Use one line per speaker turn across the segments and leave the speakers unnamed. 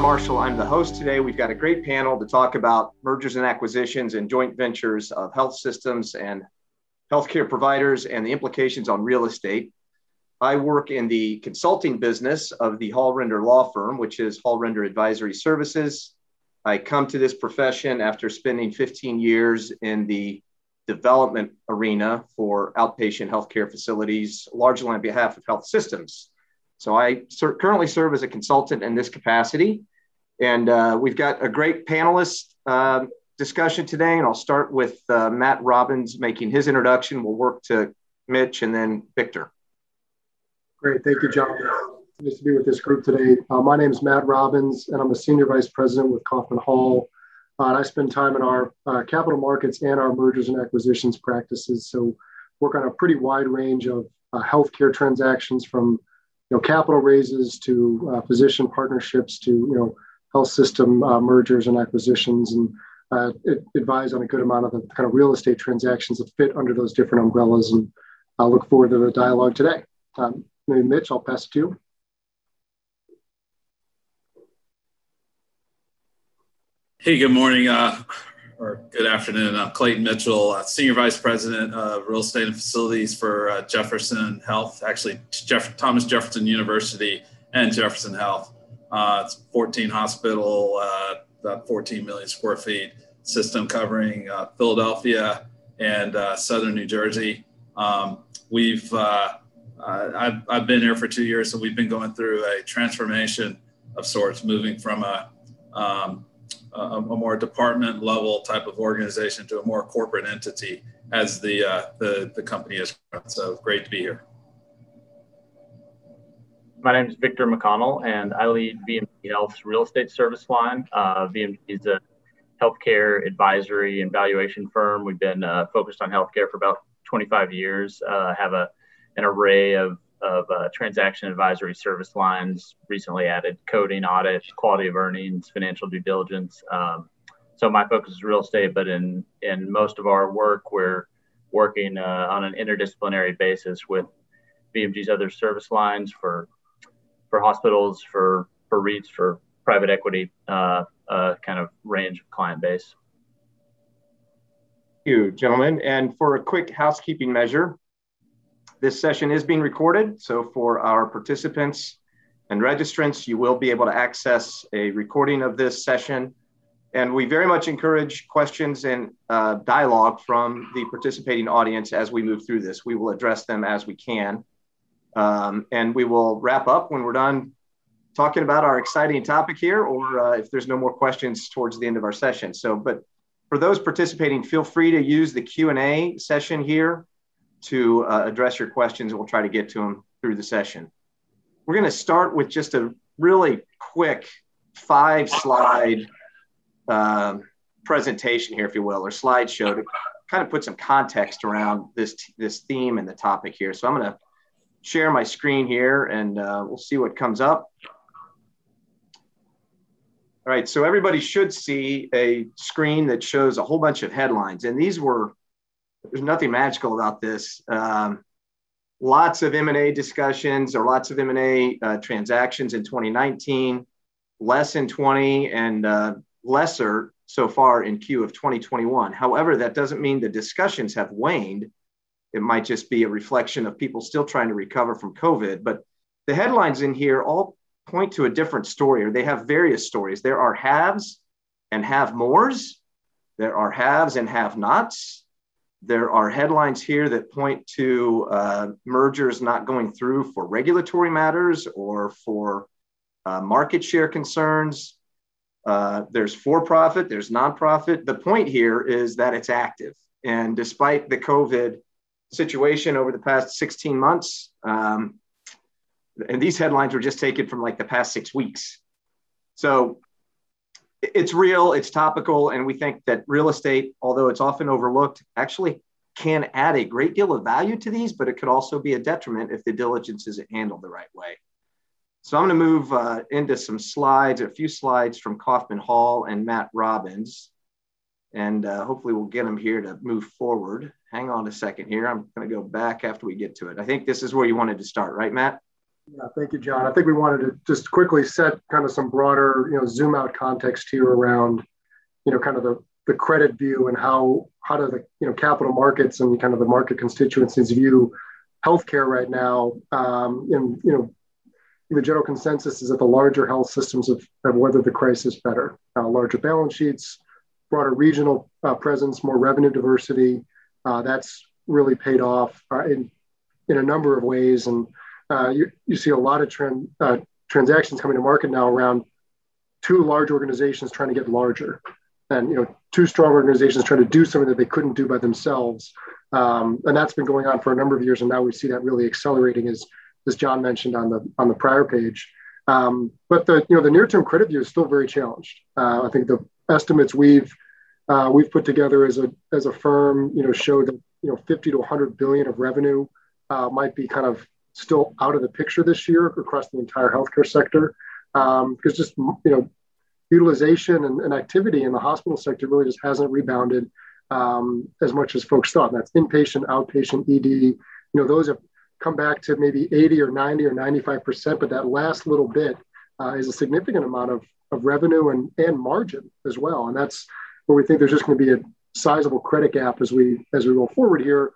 John Marshall. I'm the host today. We've got a great panel to talk about mergers and acquisitions and joint ventures of health systems and healthcare providers and the implications on real estate. I work in the consulting business of the Hall Render Law Firm, which is Hall Render Advisory Services. I come to this profession after spending 15 years in the development arena for outpatient healthcare facilities, largely on behalf of health systems. So I ser- currently serve as a consultant in this capacity. And uh, we've got a great panelist uh, discussion today. And I'll start with uh, Matt Robbins making his introduction. We'll work to Mitch and then Victor.
Great. Thank you, John. Nice to be with this group today. Uh, my name is Matt Robbins, and I'm a senior vice president with Kaufman Hall. Uh, and I spend time in our uh, capital markets and our mergers and acquisitions practices. So, work on a pretty wide range of healthcare transactions from you know, capital raises to physician partnerships to you know, health system uh, mergers and acquisitions, and advise on a good amount of the kind of real estate transactions that fit under those different umbrellas. And I look forward to the dialogue today. Um, maybe Mitch, I'll pass it to you.
Hey, good morning uh, or good afternoon. Clayton Mitchell, uh, Senior Vice President of Real Estate and Facilities for uh, Jefferson Health, actually Jeff- Thomas Jefferson University and Jefferson Health. Uh, it's 14 hospital, uh, about 14 million square feet system covering uh, Philadelphia and Southern New Jersey. Um, we've uh, I've, I've been here for two years, so we've been going through a transformation of sorts, moving from a, um, a, a, more department level type of organization to a more corporate entity as the, uh, the, the company is. So great to be here.
My name is Victor McConnell, and I lead VMG Health's real estate service line. Uh, VMG is a healthcare advisory and valuation firm. We've been uh, focused on healthcare for about 25 years. Uh, have a an array of, of uh, transaction advisory service lines, recently added coding, audit, quality of earnings, financial due diligence. Um, so my focus is real estate, but in, in most of our work, we're working uh, on an interdisciplinary basis with VMG's other service lines for, for hospitals, for, for REITs, for private equity, uh, uh, kind of range of client base.
Thank you, gentlemen. And for a quick housekeeping measure, this session is being recorded, so for our participants and registrants, you will be able to access a recording of this session. And we very much encourage questions and uh, dialogue from the participating audience as we move through this. We will address them as we can. Um, and we will wrap up when we're done talking about our exciting topic here, or uh, if there's no more questions towards the end of our session. So, but for those participating, feel free to use the Q&A session here to uh, address your questions. We'll try to get to them through the session. We're going to start with just a really quick five slide um, presentation here, if you will, or slideshow to kind of put some context around this, this theme and the topic here. So I'm going to share my screen here and uh, we'll see what comes up. All right, so everybody should see a screen that shows a whole bunch of headlines. And these were there's nothing magical about this. Um, lots of M&A discussions or lots of M&A uh, transactions in 2019, less in 20 and uh, lesser so far in Q of 2021. However, that doesn't mean the discussions have waned. It might just be a reflection of people still trying to recover from COVID. But the headlines in here all point to a different story, or they have various stories. There are haves and have mores. There are haves and have nots. There are headlines here that point to uh, mergers not going through for regulatory matters or for uh, market share concerns. Uh, there's for profit, there's nonprofit. The point here is that it's active. And despite the COVID situation over the past 16 months, um, and these headlines were just taken from like the past six weeks. So it's real, it's topical, and we think that real estate, although it's often overlooked, actually can add a great deal of value to these, but it could also be a detriment if the diligence isn't handled the right way. So I'm going to move uh, into some slides, a few slides from Kaufman Hall and Matt Robbins, and uh, hopefully we'll get them here to move forward. Hang on a second here. I'm going to go back after we get to it. I think this is where you wanted to start, right, Matt?
Yeah, thank you, John. I think we wanted to just quickly set kind of some broader, you know, zoom out context here around, you know, kind of the, the credit view and how how do the you know capital markets and kind of the market constituencies view healthcare right now. Um, and you know, the general consensus is that the larger health systems have, have weathered the crisis better. Uh, larger balance sheets, broader regional uh, presence, more revenue diversity. Uh, that's really paid off uh, in in a number of ways, and uh, you, you see a lot of trend, uh, transactions coming to market now around two large organizations trying to get larger, and you know two strong organizations trying to do something that they couldn't do by themselves, um, and that's been going on for a number of years, and now we see that really accelerating as as John mentioned on the on the prior page. Um, but the you know the near term credit view is still very challenged. Uh, I think the estimates we've uh, we've put together as a as a firm, you know, show that you know 50 to 100 billion of revenue uh, might be kind of still out of the picture this year across the entire healthcare sector because um, just you know utilization and, and, activity in the hospital sector really just hasn't rebounded um, as much as folks thought. And that's inpatient, outpatient, ED. You know, those have come back to maybe 80 or 90 or 95 percent, but that last little bit uh, is a significant amount of, of revenue and, and margin as well. And that's where we think there's just going to be a sizable credit gap as we as we go forward here.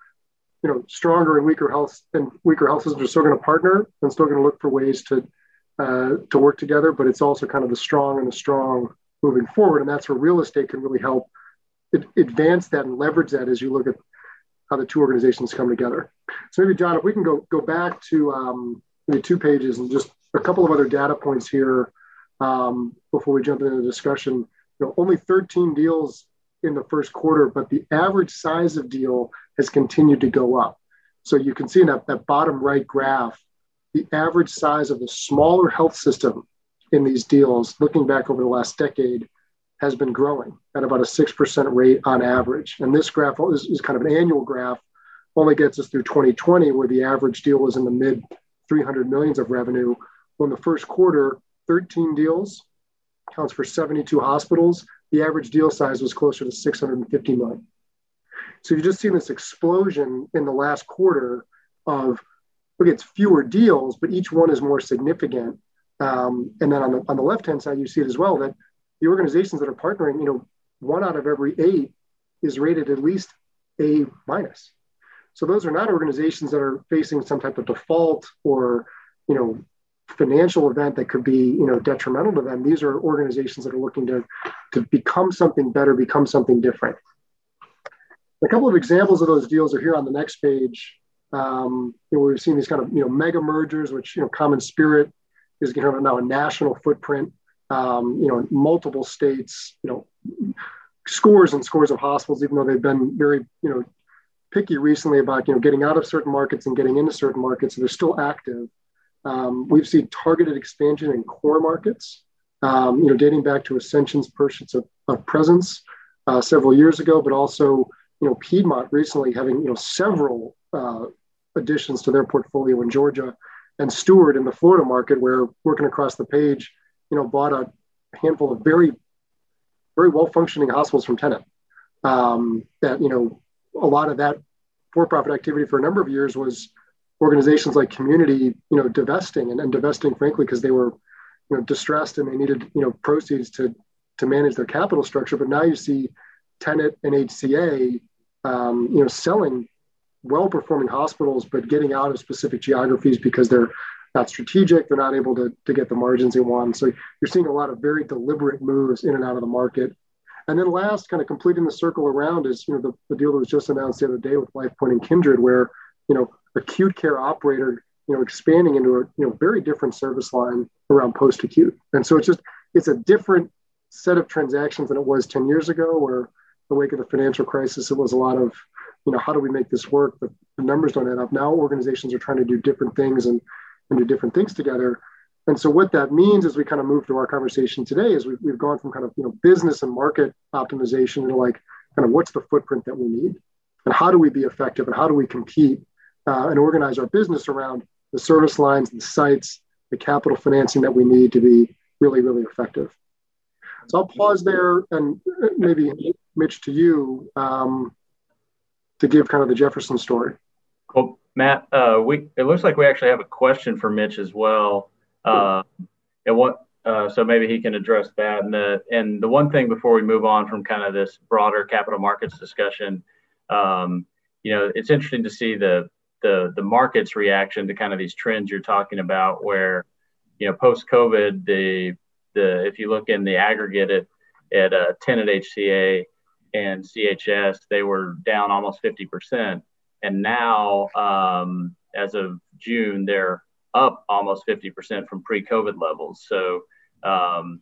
You know stronger and weaker health and weaker health systems are still going to partner and still going to look for ways to uh, to work together but it's also kind of the strong and the strong moving forward. And that's where real estate can really help advance that and leverage that as you look at how the two organizations come together. So maybe john if we can go go back to um, maybe two pages and just a couple of other data points here um, before we jump into the discussion you know only 13 deals in the first quarter, but the average size of deal has continued to go up. So you can see in that, that bottom right graph, the average size of the smaller health system in these deals, looking back over the last decade, has been growing at about a 6% rate on average. And this graph is, is kind of an annual graph, only gets us through 2020, where the average deal was in the mid 300 millions of revenue. Well, in the first quarter, 13 deals counts for 72 hospitals the average deal size was closer to 650 million. So you've just seen this explosion in the last quarter of look, it's fewer deals, but each one is more significant. Um, and then on the on the left hand side, you see it as well that the organizations that are partnering, you know, one out of every eight is rated at least A minus. So those are not organizations that are facing some type of default or you know financial event that could be you know detrimental to them. These are organizations that are looking to to become something better become something different. A couple of examples of those deals are here on the next page. Um, you know, we've seen these kind of you know mega mergers which you know CommonSpirit is kind of now a national footprint. Um, you know multiple states you know scores and scores of hospitals even though they've been very you know picky recently about you know getting out of certain markets and getting into certain markets so they're still active um, we've seen targeted expansion in core markets, um, you know, dating back to Ascension's purchase of, of presence uh, several years ago, but also, you know, Piedmont recently having, you know, several uh, additions to their portfolio in Georgia and Steward in the Florida market, where working across the page, you know, bought a handful of very, very well functioning hospitals from Tenet. Um, that, you know, a lot of that for profit activity for a number of years was organizations like community you know divesting and, and divesting frankly because they were you know distressed and they needed you know proceeds to to manage their capital structure. But now you see Tenet and hca um, you know selling well performing hospitals but getting out of specific geographies because they're not strategic they're not able to, to get the margins they want. So you're seeing a lot of very deliberate moves in and out of the market. And then last kind of completing the circle around is you know the, the deal that was just announced the other day with lifepoint and kindred where you know acute care operator, you know, expanding into a you know very different service line around post acute. And so it's just it's a different set of transactions than it was 10 years ago, where the wake of the financial crisis, it was a lot of, you know, how do we make this work? But the numbers don't add up. Now organizations are trying to do different things and, and do different things together. And so what that means as we kind of move to our conversation today is we've, we've gone from kind of, you know, business and market optimization to like kind of what's the footprint that we need and how do we be effective and how do we compete uh, and organize our business around the service lines, the sites, the capital financing that we need to be really, really effective. So I'll pause there and maybe Mitch to you um, to give kind of the Jefferson story.
Well, Matt, uh, we it looks like we actually have a question for Mitch as well. Uh, and what uh, so maybe he can address that. And the and the one thing before we move on from kind of this broader capital markets discussion, um, you know, it's interesting to see the the the market's reaction to kind of these trends you're talking about, where you know post COVID, the the if you look in the aggregate at at uh, Tenet HCA and CHS, they were down almost 50 percent, and now um, as of June, they're up almost 50% from pre-COVID levels. So um,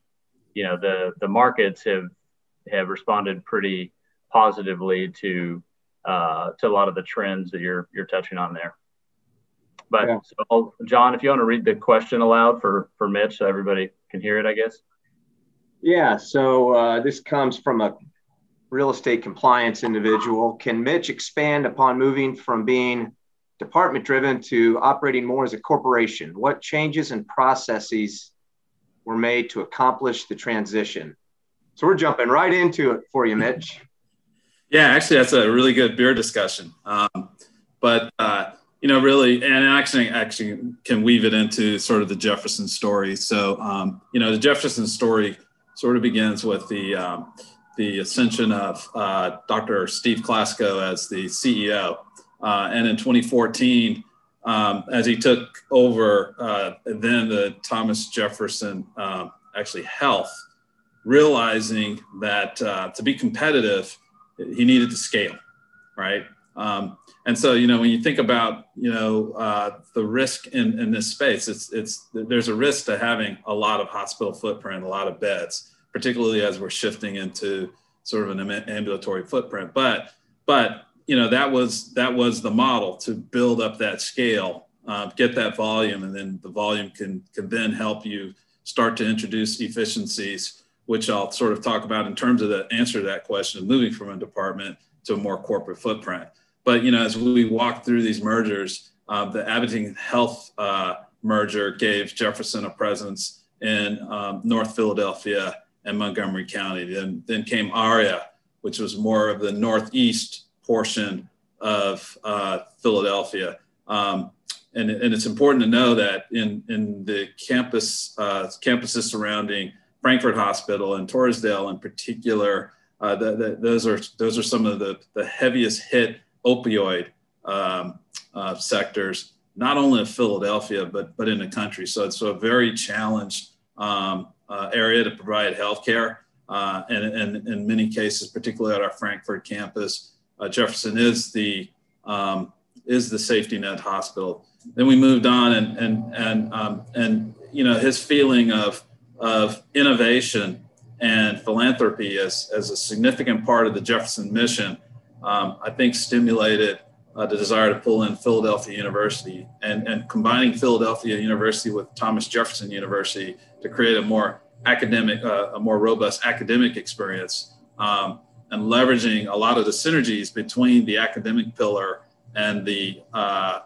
you know the the markets have have responded pretty positively to uh, to a lot of the trends that you're you're touching on there. But yeah. so, John, if you want to read the question aloud for for Mitch, so everybody can hear it, I guess.
Yeah. So uh, this comes from a real estate compliance individual. Can Mitch expand upon moving from being department driven to operating more as a corporation? What changes and processes were made to accomplish the transition. So we're jumping right into it for you, Mitch.
Yeah, actually, that's a really good beer discussion. Um, but uh, you know, really, and actually, actually, can weave it into sort of the Jefferson story. So, um, you know, the Jefferson story sort of begins with the um, the ascension of uh, Dr. Steve Klasko as the CEO, uh, and in 2014 um, as he took over uh, then the Thomas Jefferson um, actually health, realizing that uh, to be competitive, he needed to scale, right? Um, and so, you know, when you think about, you know, uh, the risk in, in this space, it's, it's, there's a risk to having a lot of hospital footprint, a lot of beds, particularly as we're shifting into sort of an ambulatory footprint. But, but you know that was that was the model to build up that scale uh, get that volume and then the volume can can then help you start to introduce efficiencies which i'll sort of talk about in terms of the answer to that question of moving from a department to a more corporate footprint but you know as we walk through these mergers uh, the abington health uh, merger gave jefferson a presence in um, north philadelphia and montgomery county then, then came aria which was more of the northeast portion of uh, Philadelphia. Um, and, and it's important to know that in, in the campus uh, campuses surrounding Frankford Hospital and Torresdale in particular, uh, the, the, those are those are some of the, the heaviest hit opioid um, uh, sectors, not only in Philadelphia but but in the country. So it's a very challenged um, uh, area to provide healthcare, uh, and, and in many cases, particularly at our Frankford campus, uh, Jefferson is the um, is the safety net hospital. Then we moved on, and and and um, and you know his feeling of of innovation and philanthropy as as a significant part of the Jefferson mission, um, I think stimulated uh, the desire to pull in Philadelphia University and and combining Philadelphia University with Thomas Jefferson University to create a more academic, uh, a more robust academic experience. Um, and leveraging a lot of the synergies between the academic pillar and the uh,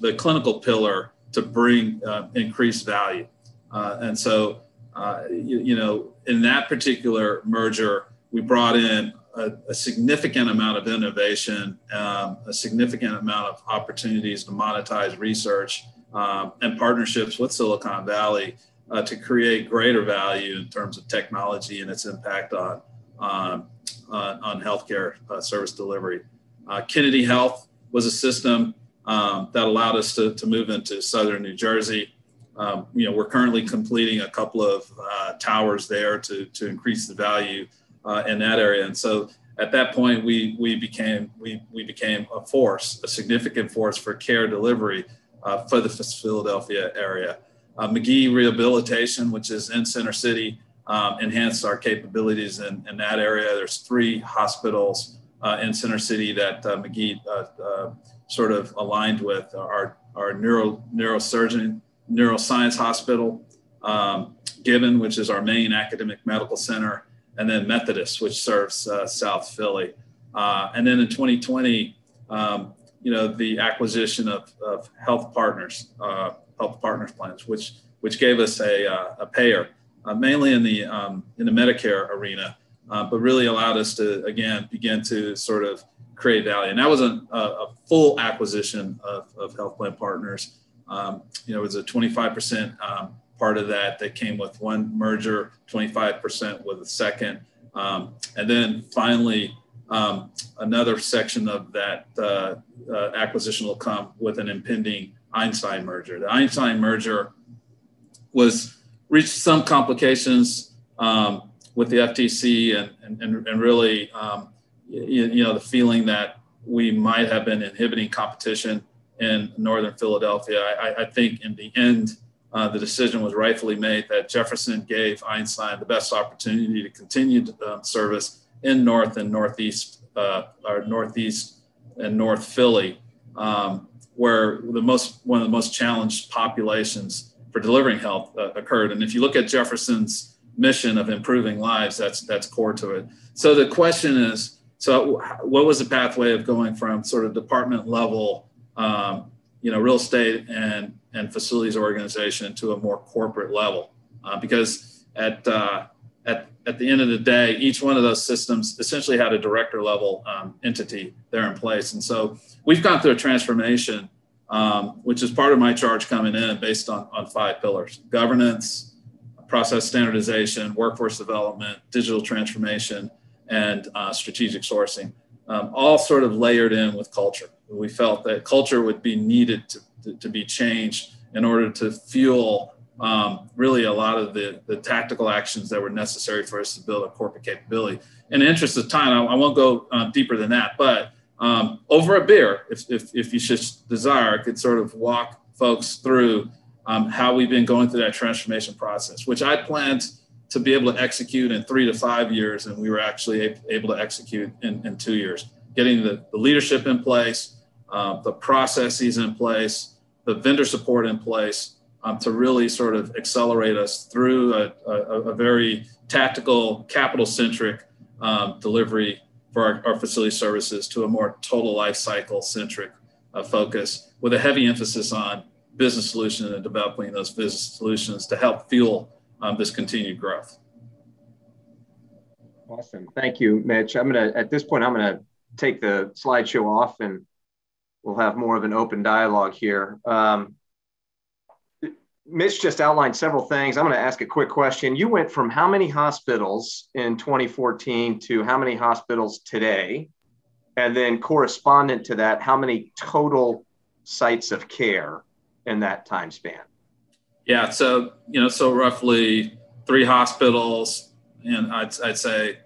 the clinical pillar to bring uh, increased value. Uh, and so, uh, you, you, know, in that particular merger, we brought in a, a significant amount of innovation, um, a significant amount of opportunities to monetize research um, and partnerships with Silicon Valley uh, to create greater value in terms of technology and its impact on um, uh, on healthcare uh, service delivery. Uh, Kennedy Health was a system um, that allowed us to, to move into southern New Jersey. Um, you know, we're currently completing a couple of uh, towers there to, to increase the value uh, in that area. And so at that point, we, we, became, we, we became a force, a significant force for care delivery uh, for the Philadelphia area. Magee Rehabilitation, which is in Center City, um, enhance our capabilities in, in that area. There's three hospitals uh, in Center City that uh, uh, uh, sort of aligned with our, our neuro, neurosurgeon, neuroscience hospital, um, which is our main academic medical center, and then Methodist, which serves uh, South Philly. Uh, and then in 2020, um, you know, the acquisition of, of health partners, health partners plans, which, which gave us a, a payer uh, mainly in the um, in the Medicare arena, uh, but really allowed us to again begin to sort of create value. And that was a, a full acquisition of, of health plan partners. Um, you know, it was a 25% um, part of that that came with one merger, 25% with a second. Um, and then finally, um, another section of that uh, uh, acquisition will come with an impending Einstein merger. The Einstein merger was reached some complications um, with the FTC and, and, and really, um, you, you, know, the feeling that we might have been inhibiting competition in Northern Philadelphia. I, I think in the end, uh, the decision was rightfully made that Jefferson gave Einstein the best opportunity to continue uh, service in North and Northeast, uh, or Northeast and North Philly, um, where the most one of the most challenged populations for delivering health uh, occurred. And if you look at Jefferson's mission of improving lives, that's that's core to it. So the question is, so what was the pathway of going from sort of department level, um, you know, real estate and and facilities organization to a more corporate level? Uh, because at uh, at at the end of the day, each one of those systems essentially had a director level um, entity there in place, and so we've gone through a transformation um, which is part of my charge coming in based on, on five pillars governance, process standardization, workforce development, digital transformation, and uh, strategic sourcing, um, all sort of layered in with culture. We felt that culture would be needed to, to, to be changed in order to fuel um, really a lot of the, the tactical actions that were necessary for us to build a corporate capability. In the interest of time, I, I won't go uh, deeper than that, but um, over a beer, if, if, if you should desire, I could sort of walk folks through um, how we've been going through that transformation process, which I planned to be able to execute in three to five years, and we were actually able to execute in, in two years, getting the, the leadership in place, uh, the processes in place, the vendor support in place um, to really sort of accelerate us through a, a, a very tactical, capital centric um, delivery for our, our facility services to a more total life cycle centric uh, focus with a heavy emphasis on business solutions and developing those business solutions to help fuel um, this continued growth.
Awesome. Thank you, Mitch. I'm going to, at this point, I'm going to take the slideshow off and we'll have more of an open dialogue here. Um, Mitch just outlined several things. I'm going to ask a quick question. You went from how many hospitals in 2014 to how many hospitals today? And then, correspondent to that, how many total sites of care in that time span?
Yeah, so, you know, so roughly three hospitals, and I'd, I'd say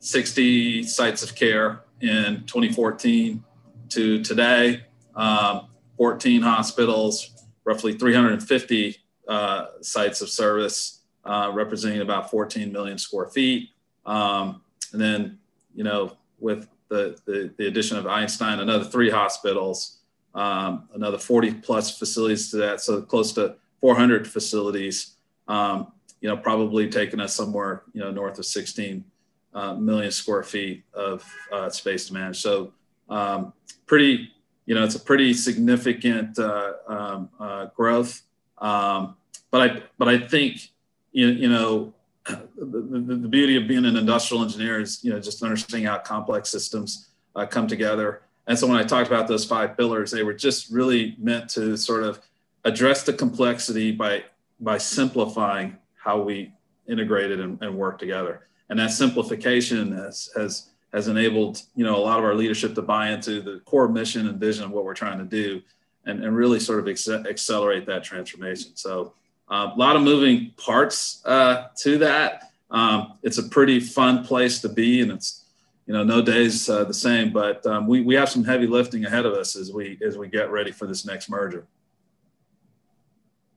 60 sites of care in 2014 to today, um, 14 hospitals, roughly 350 uh, sites of service, uh, representing about 14 million square feet. Um, and then, you know, with the, the, the, addition of Einstein, another three hospitals, um, another 40 plus facilities to that. So close to 400 facilities, um, you know, probably taking us somewhere, you know, north of 16 uh, million square feet of uh, space to manage. So um, pretty, you know, it's a pretty significant uh, um, uh, growth. Um, but I, but I think, you, you know, the, the, the, beauty of being an industrial engineer is, you know, just understanding how complex systems uh, come together. And so when I talked about those five pillars, they were just really meant to sort of address the complexity by by simplifying how we integrated and, and work together. And that simplification has has has enabled you know a lot of our leadership to buy into the core mission and vision of what we're trying to do and, and really sort of ex- accelerate that transformation. So uh, a lot of moving parts uh, to that. Um, it's a pretty fun place to be and it's you know no days uh, the same but um, we, we have some heavy lifting ahead of us as we as we get ready for this next merger.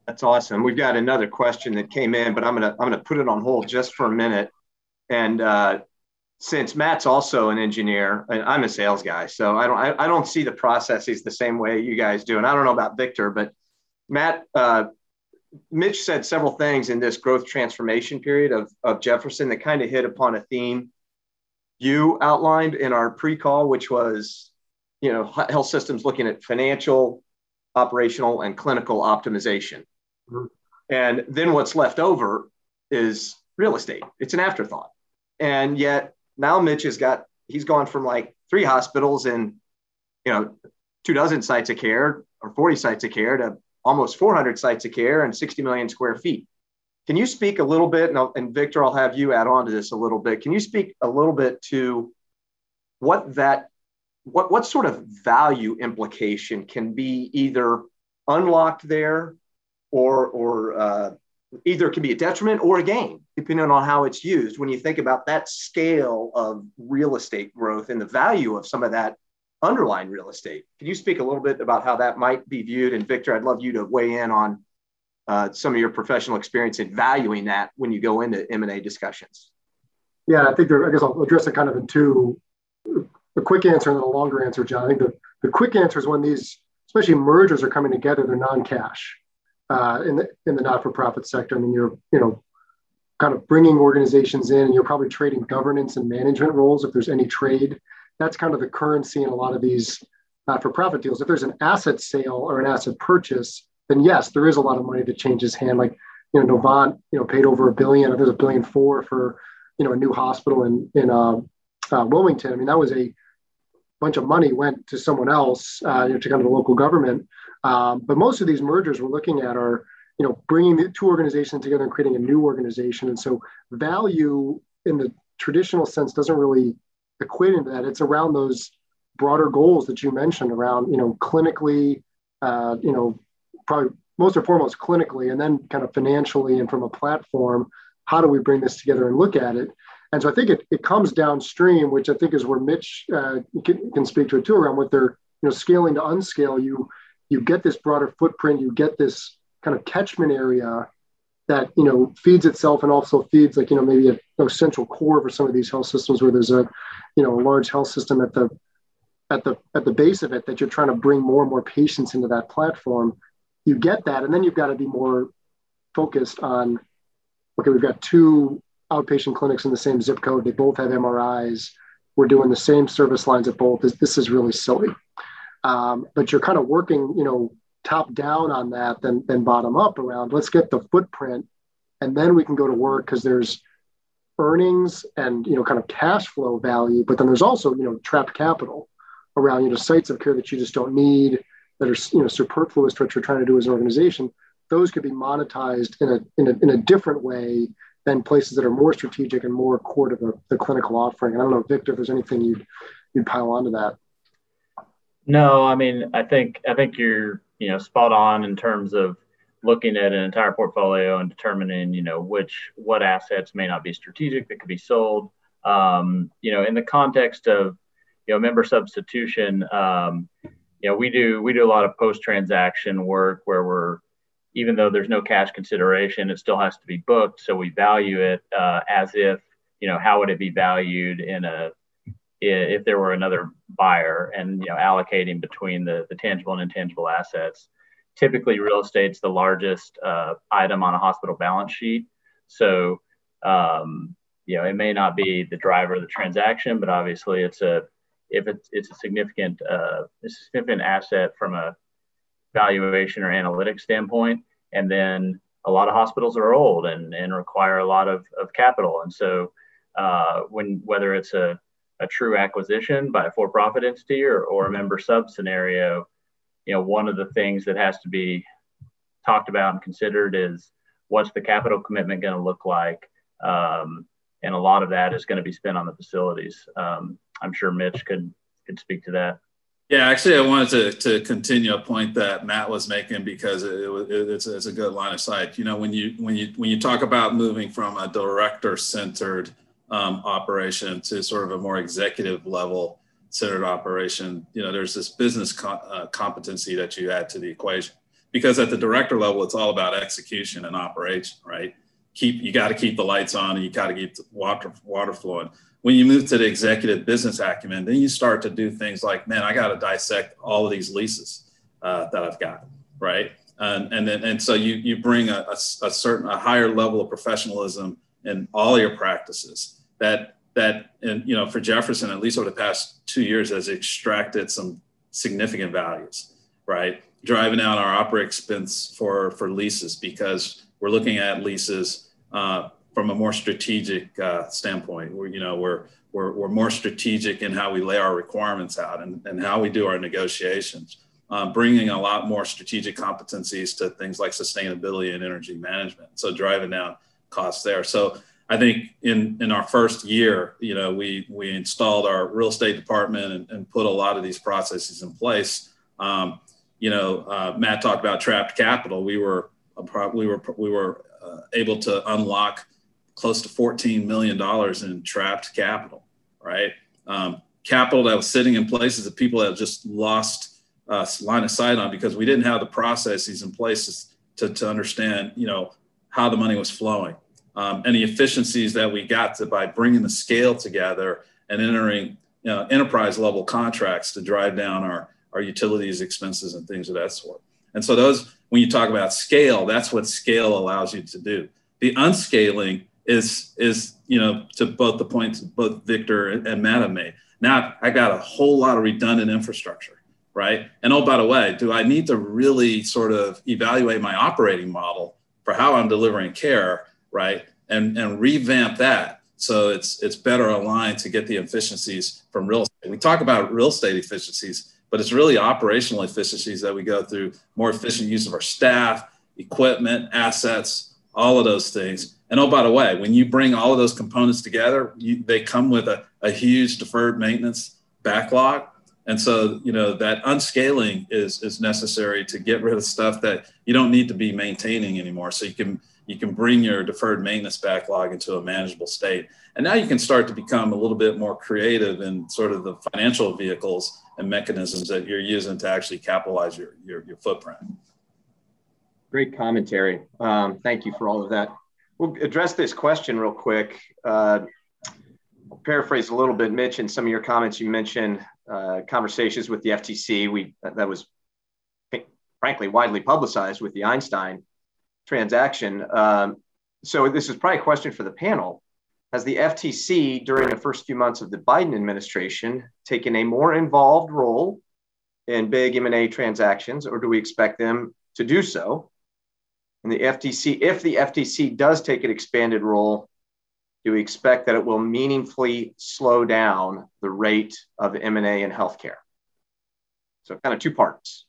That's awesome. We've got another question that came in but i'm gonna i'm gonna put it on hold just for a minute. And uh, since Matt's also an engineer and I'm a sales guy, so I don't I, I, don't see the processes the same way you guys do. And I don't know about Victor, but Matt, uh, Mitch said several things in this growth transformation period of, of Jefferson that kind of hit upon a theme you outlined in our pre-call, which was you know health systems looking at financial, operational, and clinical optimization. Mm-hmm. And then what's left over is real estate. It's an afterthought. And yet now Mitch has got he's gone from like three hospitals and you know two dozen sites of care or 40 sites of care to almost 400 sites of care and 60 million square feet. Can you speak a little bit, and, and Victor, I'll have you add on to this a little bit. Can you speak a little bit to what that, what what sort of value implication can be either unlocked there, or or uh, either can be a detriment or a gain, depending on how it's used. When you think about that scale of real estate growth and the value of some of that underlying real estate. Can you speak a little bit about how that might be viewed? And Victor, I'd love you to weigh in on uh, some of your professional experience in valuing that when you go into M&A discussions.
Yeah, I think there, I guess I'll address it kind of in two, a quick answer and then a longer answer, John. I think the, the quick answer is when these, especially mergers are coming together, they're non-cash uh, in the in the not-for-profit sector. I mean, you're you know kind of bringing organizations in, and you're probably trading governance and management roles if there's any trade that's kind of the currency in a lot of these not-for-profit deals. If there's an asset sale or an asset purchase, then yes, there is a lot of money that changes hand. Like you know, Novant, you know, paid over a billion. There's a billion four for you know a new hospital in in uh, uh, Wilmington. I mean, that was a bunch of money went to someone else, uh, you know, to kind of the local government. Um, but most of these mergers we're looking at are you know bringing the two organizations together and creating a new organization. And so value in the traditional sense doesn't really equate to that, it's around those broader goals that you mentioned around, you know, clinically, uh, you know, probably most and foremost clinically, and then kind of financially and from a platform, how do we bring this together and look at it? And so I think it, it comes downstream, which I think is where Mitch uh, can, can speak to it too, around what they're, you know, scaling to unscale. You you get this broader footprint, you get this kind of catchment area that you know feeds itself and also feeds like you know maybe a, a central core for some of these health systems where there's a you know a large health system at the at the at the base of it that you're trying to bring more and more patients into that platform. You get that and then you've got to be more focused on okay we've got two outpatient clinics in the same zip code. They both have mris we're doing the same service lines at both. This, this is really silly um, but you're kind of working you know top down on that than, than bottom up around let's get the footprint and then we can go to work because there's earnings and you know kind of cash flow value but then there's also you know trapped capital around you know sites of care that you just don't need that are you know superfluous to what you're trying to do as an organization. Those could be monetized in a in a, in a different way than places that are more strategic and more core to the, the clinical offering. And i don't know victor if there's anything you'd you'd pile onto that
no i mean i think i think you're you know spot on in terms of looking at an entire portfolio and determining you know which what assets may not be strategic that could be sold. Um, you know in the context of you know member substitution um, you know we do we do a lot of post transaction work where we're even though there's no cash consideration it still has to be booked. So we value it uh, as if you know how would it be valued in a if there were another buyer and you know allocating between the, the tangible and intangible assets typically real estate's the largest uh, item on a hospital balance sheet. So um, you know it may not be the driver of the transaction but obviously it's a if it's, it's a significant uh, a significant asset from a valuation or analytics standpoint and then a lot of hospitals are old and, and require a lot of, of capital. And so uh, when whether it's a a true acquisition by a for-profit entity or, or a member sub scenario, you know, one of the things that has to be talked about and considered is what's the capital commitment going to look like? Um, and a lot of that is going to be spent on the facilities. Um, I'm sure Mitch could could speak to that.
Yeah, actually, I wanted to, to continue a point that Matt was making because it, it, it's, it's a good line of sight. You know, when you when you when you talk about moving from a director centered um, operation to sort of a more executive level centered operation, you know, there's this business co- uh, competency that you add to the equation. Because at the director level, it's all about execution and operation, right? Keep you got to keep the lights on and you got to keep the water water flowing. When you move to the executive business acumen, then you start to do things like, man, I got to dissect all of these leases uh, that I've got, right? And, and then and so you you bring a, a, a certain a higher level of professionalism in all your practices that that and you know for Jefferson at least over the past two years has extracted some significant values, right? Driving down our operating expense for for leases because we're looking at leases uh, from a more strategic uh, standpoint. Where you know we're we're, we're more strategic in how we lay our requirements out and, and how we do our negotiations, um, bringing a lot more strategic competencies to things like sustainability and energy management. So driving down costs there. So I think in, in our first year, you know, we, we installed our real estate department and, and put a lot of these processes in place. Um, you know, uh, Matt talked about trapped capital. We were, we were, we were uh, able to unlock close to $14 million in trapped capital, right? Um, capital that was sitting in places that people have just lost uh, line of sight on because we didn't have the processes in place to, to understand, you know, how the money was flowing. Um, and the efficiencies that we got to by bringing the scale together and entering you know, enterprise level contracts to drive down our, our utilities expenses and things of that sort. And so those, when you talk about scale, that's what scale allows you to do. The unscaling is is you know to both the points both Victor and Matt have made. Now I got a whole lot of redundant infrastructure, right? And oh, by the way, do I need to really sort of evaluate my operating model for how I'm delivering care, right? And and revamp that so it's it's better aligned to get the efficiencies from real estate. We talk about real estate efficiencies, but it's really operational efficiencies that we go through more efficient use of our staff, equipment, assets, all of those things and oh, by the way, when you bring all of those components together, you, they come with a, a huge deferred maintenance backlog. And so, you know, that unscaling is, is necessary to get rid of stuff that you don't need to be maintaining anymore. So you can, you can bring your deferred maintenance backlog into a manageable state. And now you can start to become a little bit more creative in sort of the financial vehicles and mechanisms that you're using to actually capitalize your, your, your footprint.
Great commentary. Um, thank you for all of that. We'll address this question real quick. Uh, I'll paraphrase a little bit, Mitch. In some of your comments, you mentioned uh, conversations with the FTC. We that was, frankly, widely publicized with the Einstein transaction. Um, so this is probably a question for the panel. Has the FTC, during the first few months of the Biden administration, taken a more involved role in big M&A transactions, or do we expect them to do so? And the FTC, if the FTC does take an expanded role, do we expect that it will meaningfully slow down the rate of M&A in healthcare? So kind of two parts.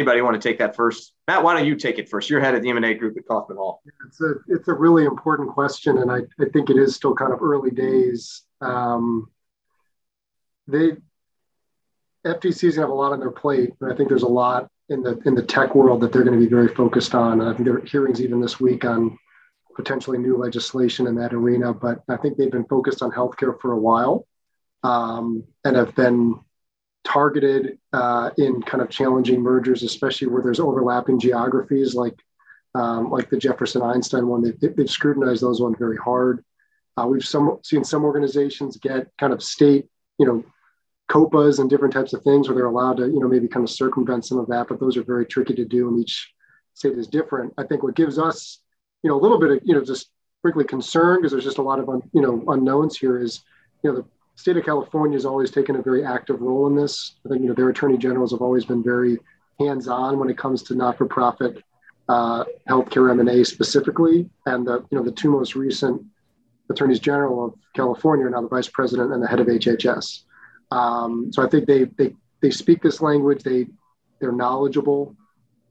Anybody want to take that first? Matt, why don't you take it first? You're head of the M&A group at Kaufman Hall.
It's a, it's a really important question, and I, I think it is still kind of early days. Um, they FTC is going to have a lot on their plate, and I think there's a lot in the in the tech world that they're going to be very focused on. I think there are hearings even this week on potentially new legislation in that arena. But I think they've been focused on healthcare for a while um, and have been targeted uh, in kind of challenging mergers, especially where there's overlapping geographies like um, like the Jefferson Einstein one. They've, they've scrutinized those ones very hard. Uh, we've some, seen some organizations get kind of state, you know, COPAs and different types of things where they're allowed to, you know, maybe kind of circumvent some of that, but those are very tricky to do and each state is different. I think what gives us, you know, a little bit of, you know, just frankly concern because there's just a lot of, un, you know, unknowns here is, you know, the state of California has always taken a very active role in this. I think, you know, their attorney generals have always been very hands-on when it comes to not-for-profit uh, healthcare M&A specifically. And the, you know, the two most recent attorneys general of California are now the vice president and the head of HHS. Um, so I think they they they speak this language. They they're knowledgeable.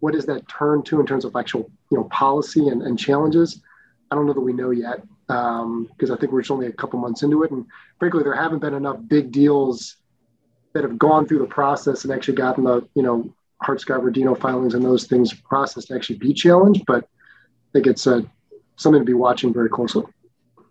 What does that turn to in terms of actual you know policy and, and challenges? I don't know that we know yet because um, I think we're just only a couple months into it, and frankly, there haven't been enough big deals that have gone through the process and actually gotten the you know Hart-Scott-Rodino filings and those things processed to actually be challenged. But I think it's uh, something to be watching very closely.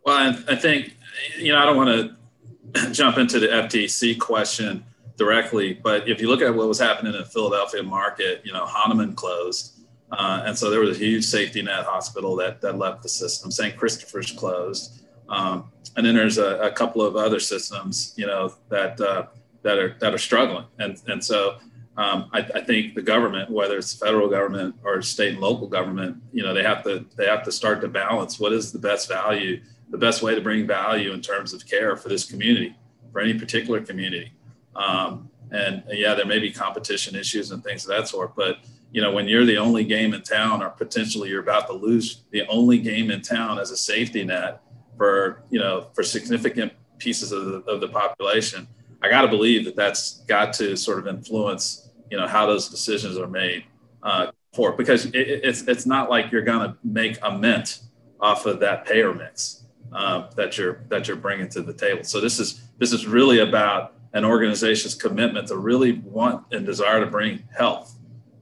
Well, I think you know I don't want to jump into the FTC question directly, but if you look at what was happening in the Philadelphia market, you know, Hahnemann closed. Uh, and so there was a huge safety net hospital that, that left the system. St. Christopher's closed. Um, and then there's a, a, couple of other systems, you know, that, uh, that are, that are struggling. And, and so um, I, I, think the government, whether it's federal government or state and local government, you know, they have to, they have to start to balance what is the best value the best way to bring value in terms of care for this community, for any particular community. Um, and yeah, there may be competition issues and things of that sort, but you know, when you're the only game in town, or potentially you're about to lose the only game in town as a safety net for you know for significant pieces of the, of the population, I got to believe that that's got to sort of influence you know how those decisions are made uh, for because it, it's it's not like you're going to make a mint off of that payer mix uh, that you're that you're bringing to the table. So this is this is really about an organization's commitment to really want and desire to bring health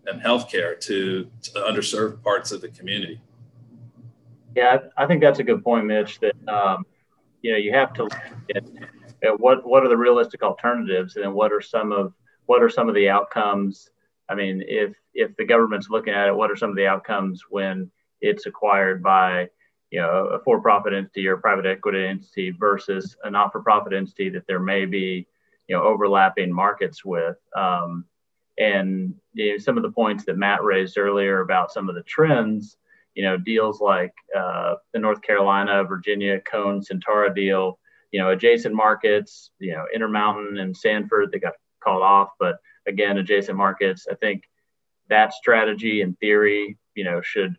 and healthcare to, to underserved parts of the community.
Yeah, I think that's a good point, Mitch. That um, you know you have to look at, at, what what are the realistic alternatives, and what are some of what are some of the outcomes. I mean, if if the government's looking at it, what are some of the outcomes when it's acquired by you know a for-profit entity or private equity entity versus a not-for-profit entity that there may be you know overlapping markets with. Um, and you know, some of the points that Matt raised earlier about some of the trends you know, deals like uh, the North Carolina, Virginia, Cone, Sentara deal, you know, adjacent markets, you know, Intermountain and Sanford, they got called off, but again, adjacent markets. I think that strategy in theory, you know, should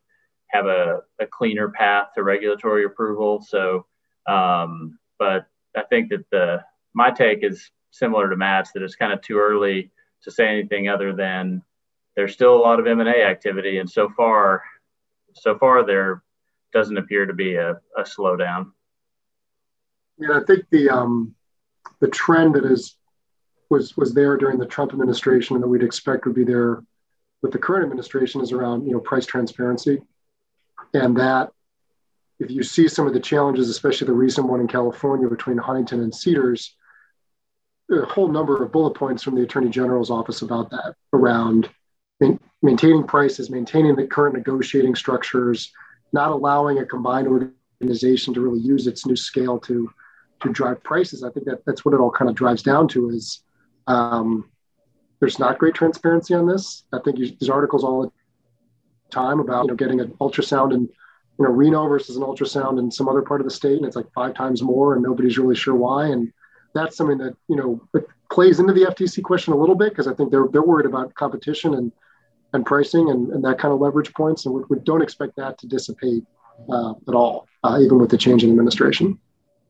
have a, a cleaner path to regulatory approval. So, um, but I think that the my take is similar to Matt's that it's kind of too early to say anything other than there's still a lot of M&A activity, and so far so far there doesn't appear to be a, a slowdown.
Yeah, I think the um, the trend that is was was there during the Trump administration and that we'd expect would be there with the current administration is around you know price transparency, and that if you see some of the challenges, especially the recent one in California between Huntington and Cedars, a whole number of bullet points from the Attorney General's office about that around maintaining prices, maintaining the current negotiating structures, not allowing a combined organization to really use its new scale to to drive prices. I think that that's what it all kind of drives down to is um, there's not great transparency on this. I think you, there's articles all the time about you know getting an ultrasound in you know Reno versus an ultrasound in some other part of the state, and it's like five times more, and nobody's really sure why. And that's something that you know plays into the FTC question a little bit because I think they're they're worried about competition and and pricing and, and that kind of leverage points. And we, we don't expect that to dissipate uh, at all, uh, even with the change in administration.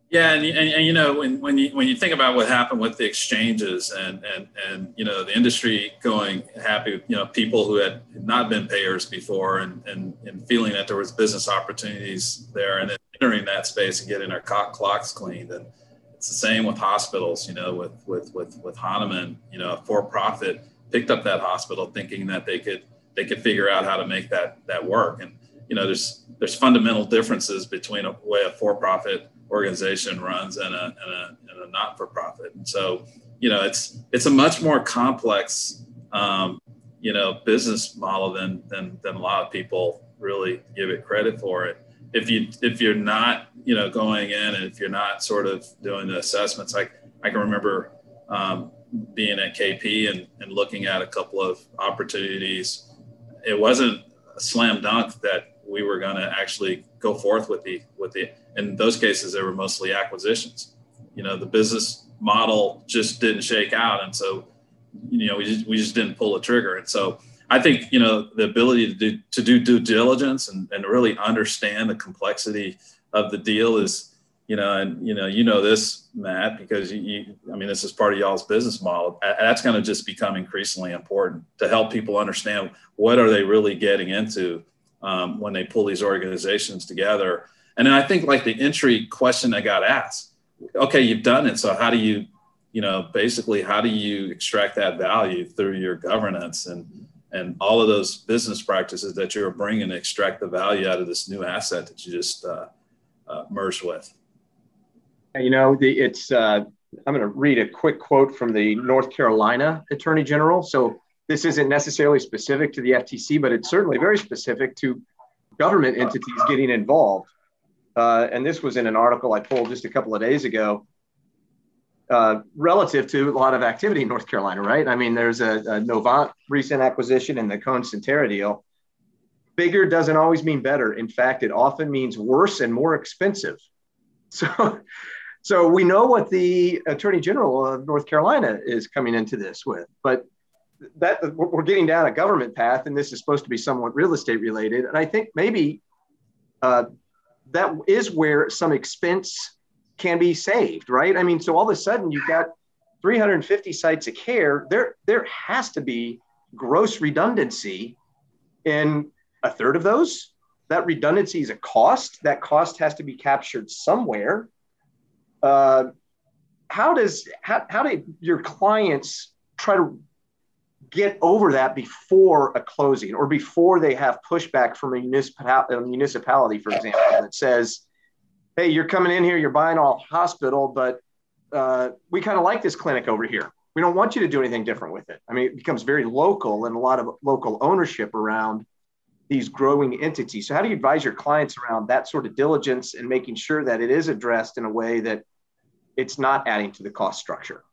Yeah, and, and, and, you know when, when you when you think about what happened with the exchanges and and and you know the industry going happy, you know people who had not been payers before and and, and feeling that there was business opportunities there, and then entering that space and getting our clocks cleaned, and it's the same with hospitals. You know, with with with with Hahnemann, you know, a for profit picked up that hospital thinking that they could they could figure out how to make that that work. And you know, there's there's fundamental differences between a way a for-profit organization runs and a, and a, and a not-for-profit. And so, you know, it's it's a much more complex um, you know business model than than than a lot of people really give it credit for it. If you if you're not you know going in and if you're not sort of doing the assessments, like I can remember um, being at KP and, and looking at a couple of opportunities, it wasn't a slam dunk that we were going to actually go forth with the with the. In those cases, they were mostly acquisitions. You know, the business model just didn't shake out, and so you know we just, we just didn't pull the trigger. And so I think you know the ability to do to do due diligence and, and really understand the complexity of the deal is you know, and you know, you know this, Matt, because you, you I mean, this is part of y'all's business model. That's going to just become increasingly important to help people understand what are they really getting into um, when they pull these organizations together. And then I think like the entry question I got asked, okay, you've done it, so how do you, you know, basically how do you extract that value through your governance and and all of those business practices that you're bringing to extract the value out of this new asset that you just uh, uh, merged with?
You know, the, it's, uh, I'm going to read a quick quote from the North Carolina Attorney General. So this isn't necessarily specific to the FTC, but it's certainly very specific to government entities getting involved. Uh, and this was in an article I pulled just a couple of days ago uh, relative to a lot of activity in North Carolina, right? I mean, there's a, a Novant recent acquisition and the Cone Sentara deal. Bigger doesn't always mean better. In fact, it often means worse and more expensive. So, so we know what the Attorney General of North Carolina is coming into this with, but that we're getting down a government path, and this is supposed to be somewhat real estate related. And I think maybe uh, that is where some expense can be saved, right? I mean, so all of a sudden you've got 350 sites of care. There, there has to be gross redundancy in a third of those. That redundancy is a cost. That cost has to be captured somewhere. Uh, how does how, how do your clients try to get over that before a closing or before they have pushback from a, a municipality, for example, that says, hey, you're coming in here, you're buying all hospital, but uh, we kind of like this clinic over here. We don't want you to do anything different with it. I mean, it becomes very local and a lot of local ownership around these growing entities. So, how do you advise your clients around that sort of diligence and making sure that it is addressed in a way that it's not adding to the cost structure?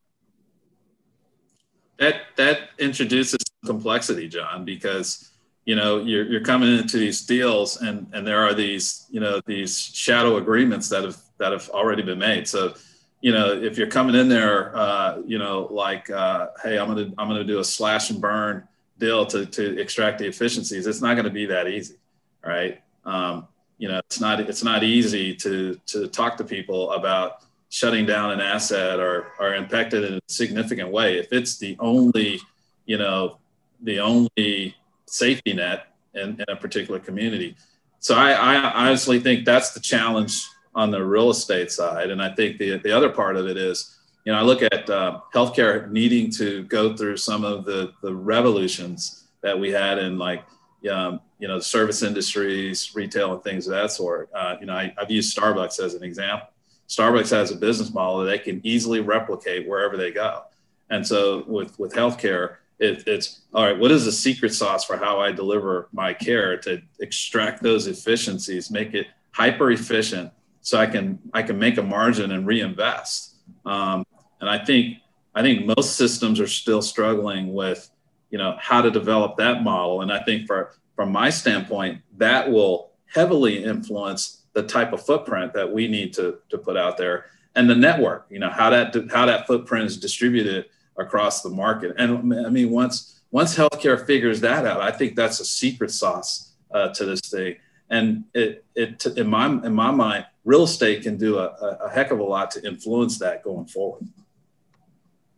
That that introduces complexity, John, because you know you're, you're coming into these deals and and there are these you know these shadow agreements that have that have already been made. So you know if you're coming in there, uh, you know like uh, hey, I'm gonna I'm gonna do a slash and burn deal to to extract the efficiencies. It's not to be that easy, right? Um, you know, it's not it's not easy to to talk to people about shutting down an asset or are impacted in a significant way, if it's the only, you know, the only safety net in, in a particular community. So I, I honestly think that's the challenge on the real estate side. And I think the, the other part of it is, you know, I look at uh, healthcare needing to go through some of the, the revolutions that we had in like, um, you know, service industries, retail, and things of that sort. Uh, you know, I, I've used Starbucks as an example. Starbucks has a business model that they can easily replicate wherever they go. And so with, with healthcare, it, it's all right, what is the secret sauce for how I deliver my care to extract those efficiencies, make it hyper efficient so I can I can make a margin and reinvest. Um, and I think I think most systems are still struggling with, you know, how to develop that model. And I think for from my standpoint, that will heavily influence the type of footprint that we need to, to put out there and the network you know how that how that footprint is distributed across the market. And i mean once once healthcare figures that out i think that's a secret sauce uh, to this thing. And it it in my in my mind real estate can do a, a heck of a lot to influence that going forward.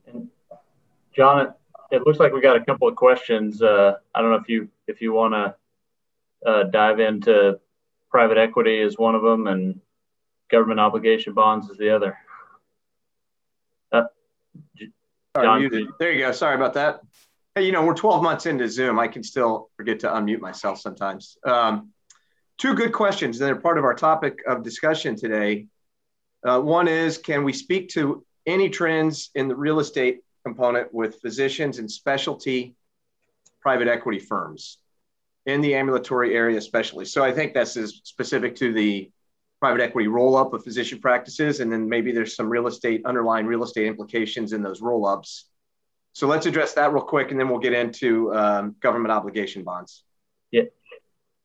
And john it looks like we got a couple of questions. Uh, i don't know if you if you want to uh, dive into private equity is one of them, and government obligation bonds is the other.
Uh, There you go. Sorry about that. Hey, you know, we're 12 months into Zoom. I can still forget to unmute myself sometimes. Um, two good questions that are part of our topic of discussion today. Uh, one is Can we speak to any trends in the real estate component with physicians and specialty private equity firms? in the ambulatory area, especially. So I think this is specific to the private equity roll up of physician practices. And then maybe there's some real estate, underlying real estate implications in those roll ups. So let's address that real quick and then we'll get into um, government obligation bonds.
Yeah.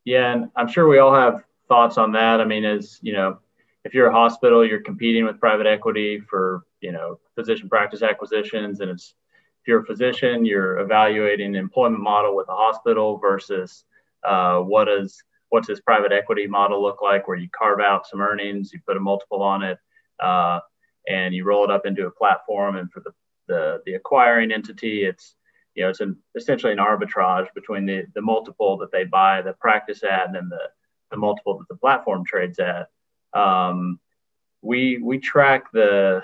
Yeah. And I'm sure we all have thoughts on that. I mean, as you know, if you're a hospital, you're competing with private equity for, you know, physician practice acquisitions. And it's, if you're a physician, you're evaluating employment model with a hospital versus uh, what does what's this private equity model look like where you carve out some earnings you put a multiple on it uh, and you roll it up into a platform and for the, the, the acquiring entity it's you know it's an, essentially an arbitrage between the, the multiple that they buy the practice at and then the, the multiple that the platform trades at um, we we track the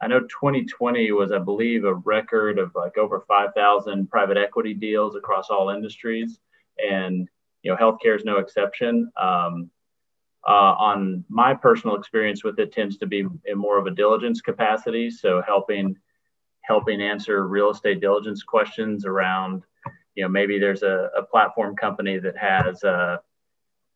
I know 2020 was, I believe, a record of like over 5,000 private equity deals across all industries. And you know, healthcare is no exception. Um, uh, on my personal experience with it tends to be in more of a diligence capacity. So helping helping answer real estate diligence questions around, you know, maybe there's a, a platform company that has a,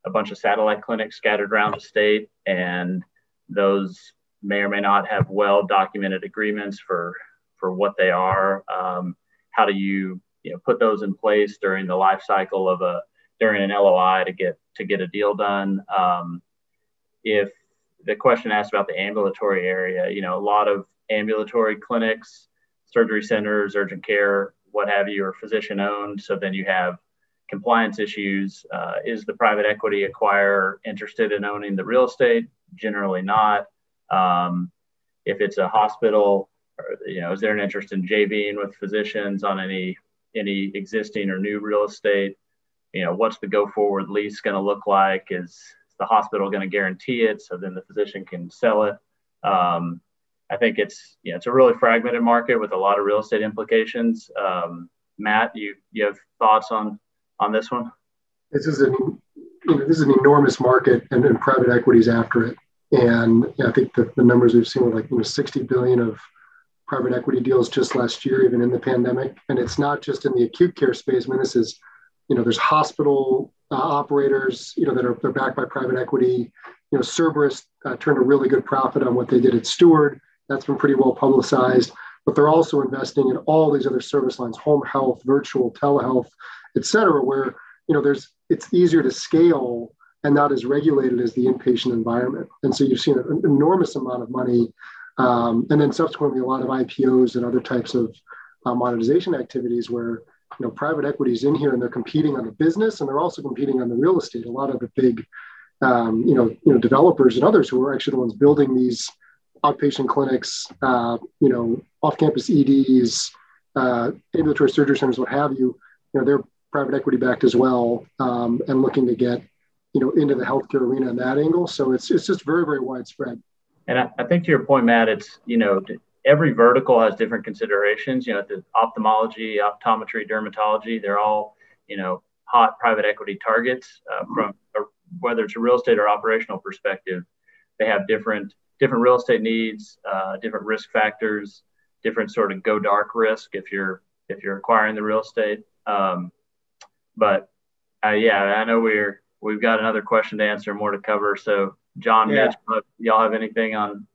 a bunch of satellite clinics scattered around the state, and those may or may not have well documented agreements for for what they are. Um, how do you you know put those in place during the life cycle of a during an LOI to get to get a deal done. Um, if the question asked about the ambulatory area, you know, a lot of ambulatory clinics, surgery centers, urgent care, what have you, are physician owned. So then you have compliance issues. Uh, is the private equity acquirer interested in owning the real estate? Generally not. Um, if it's a hospital, or, you know, is there an interest in JVing with physicians on any any existing or new real estate? You know, what's the go forward lease going to look like? Is the hospital going to guarantee it so then the physician can sell it? Um, I think it's you know, it's a really fragmented market with a lot of real estate implications. Um, Matt, you you have thoughts on on this one?
This is an you know, this is an enormous market, and, and private equity is after it. And I think the, the numbers we've seen were like you know 60 billion of private equity deals just last year, even in the pandemic. And it's not just in the acute care space. I mean, this is, you know, there's hospital uh, operators, you know, that are they're backed by private equity. You know, Cerberus uh, turned a really good profit on what they did at Steward. That's been pretty well publicized. But they're also investing in all these other service lines, home health, virtual telehealth, et cetera, where you know there's it's easier to scale and not as regulated as the inpatient environment. And so you've seen an enormous amount of money, um, and then subsequently a lot of IPOs and other types of uh, monetization activities where you know private equity is in here and they're competing on the business and they're also competing on the real estate. A lot of the big um, you know you know developers and others who are actually the ones building these outpatient clinics, uh, you know off-campus EDs, uh, ambulatory surgery centers, what have you. You know they're private equity backed as well um, and looking to get you know into the healthcare arena in that angle so it's it's just very very widespread
and I, I think to your point matt it's you know every vertical has different considerations you know the ophthalmology optometry dermatology they're all you know hot private equity targets uh, from a, whether it's a real estate or operational perspective they have different different real estate needs uh, different risk factors different sort of go dark risk if you're if you're acquiring the real estate um, but uh, yeah, I know we're we've got another question to answer, more to cover. So, John, yeah. Mitch, y'all have anything on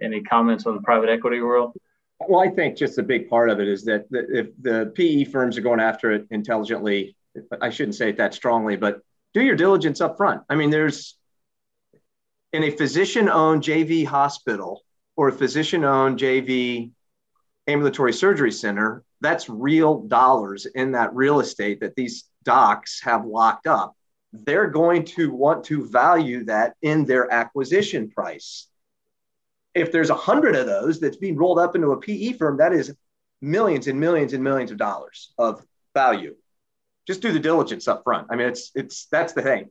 any comments on the private equity world?
Well, I think just a big part of it is that if the PE firms are going after it intelligently, I shouldn't say it that strongly, but do your diligence up front. I mean, there's in a physician owned JV hospital or a physician owned JV ambulatory surgery center, that's real dollars in that real estate that these docs have locked up, they're going to want to value that in their acquisition price. If there's a hundred of those that's being rolled up into a PE firm, that is millions and millions and millions of dollars of value. Just do the diligence up front. I mean, it's it's that's the thing.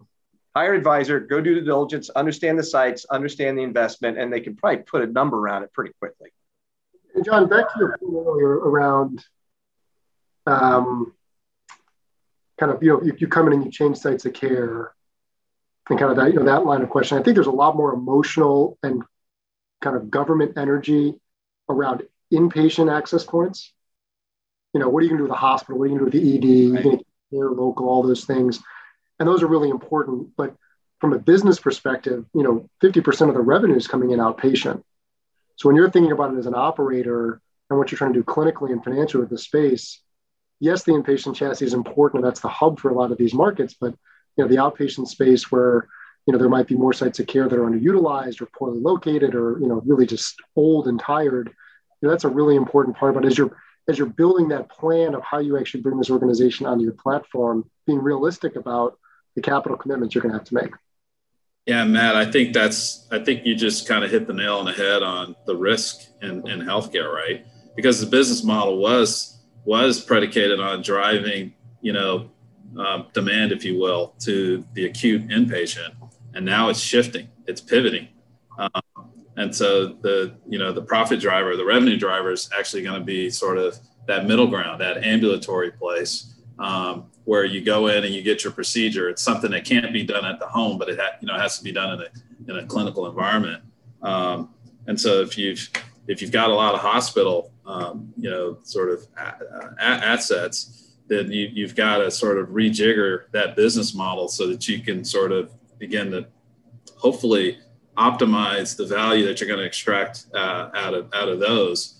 Hire advisor, go do the diligence, understand the sites, understand the investment, and they can probably put a number around it pretty quickly.
And John, back to your point earlier around um, kind of you know you, you come in and you change sites of care and kind of that you know that line of question i think there's a lot more emotional and kind of government energy around inpatient access points. You know what are you going to do with the hospital? What are you going to do with the ed right. you care local all those things. And those are really important. But from a business perspective you know 50% of the revenue is coming in outpatient. So when you're thinking about it as an operator and what you're trying to do clinically and financially with the space yes, the inpatient chassis is important, and that's the hub for a lot of these markets. But you know, the outpatient space where you know there might be more sites of care that are underutilized or poorly located, or you know, really just old and tired. You know, that's a really important part. But as you're as you're building that plan of how you actually bring this organization onto your platform, being realistic about the capital commitments you're going to have to make.
Yeah, Matt, I think that's I think you just kind of hit the nail on the head on the risk in, in healthcare, right? Because the business model was was predicated on driving, you know, um, demand, if you will, to the acute inpatient, and now it's shifting, it's pivoting, um, and so the you know the profit driver, the revenue driver is actually going to be sort of that middle ground, that ambulatory place um, where you go in and you get your procedure. It's something that can't be done at the home, but it ha- you know has to be done in a in a clinical environment. Um, and so if you've if you've got a lot of hospital um, you know, sort of a- assets, then you, you've got to sort of rejigger that business model so that you can sort of begin to hopefully optimize the value that you're going to extract uh, out of out of those.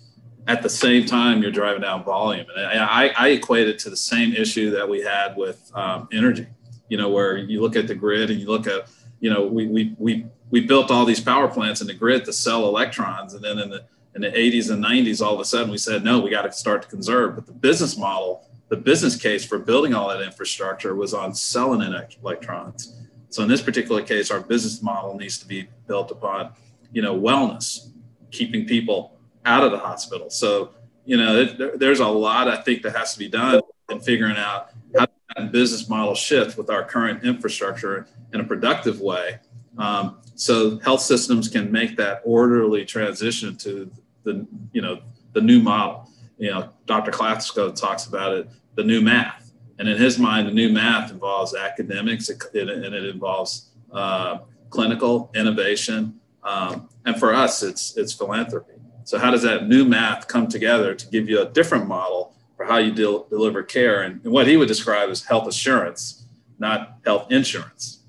At the same time, you're driving down volume, and I, I equate it to the same issue that we had with um, energy. You know, where you look at the grid and you look at, you know, we we we we built all these power plants in the grid to sell electrons, and then in the in the 80s and 90s, all of a sudden we said, no, we got to start to conserve. But the business model the business case for building all that infrastructure was on selling electrons. So in this particular case, our business model needs to be built upon, you know, wellness, keeping people out of the hospital. So, you know, it, there's a lot I think that has to be done in figuring out how that business model shift with our current infrastructure in a productive way. Um, so health systems can make that orderly transition to the, you know, the new model. You know, Dr. Klasko talks about it, the new math. And in his mind, the new math involves academics and it involves uh, clinical innovation. Um, and for us, it's, it's philanthropy. So how does that new math come together to give you a different model for how you del- deliver care and, and what he would describe as health assurance, not health insurance?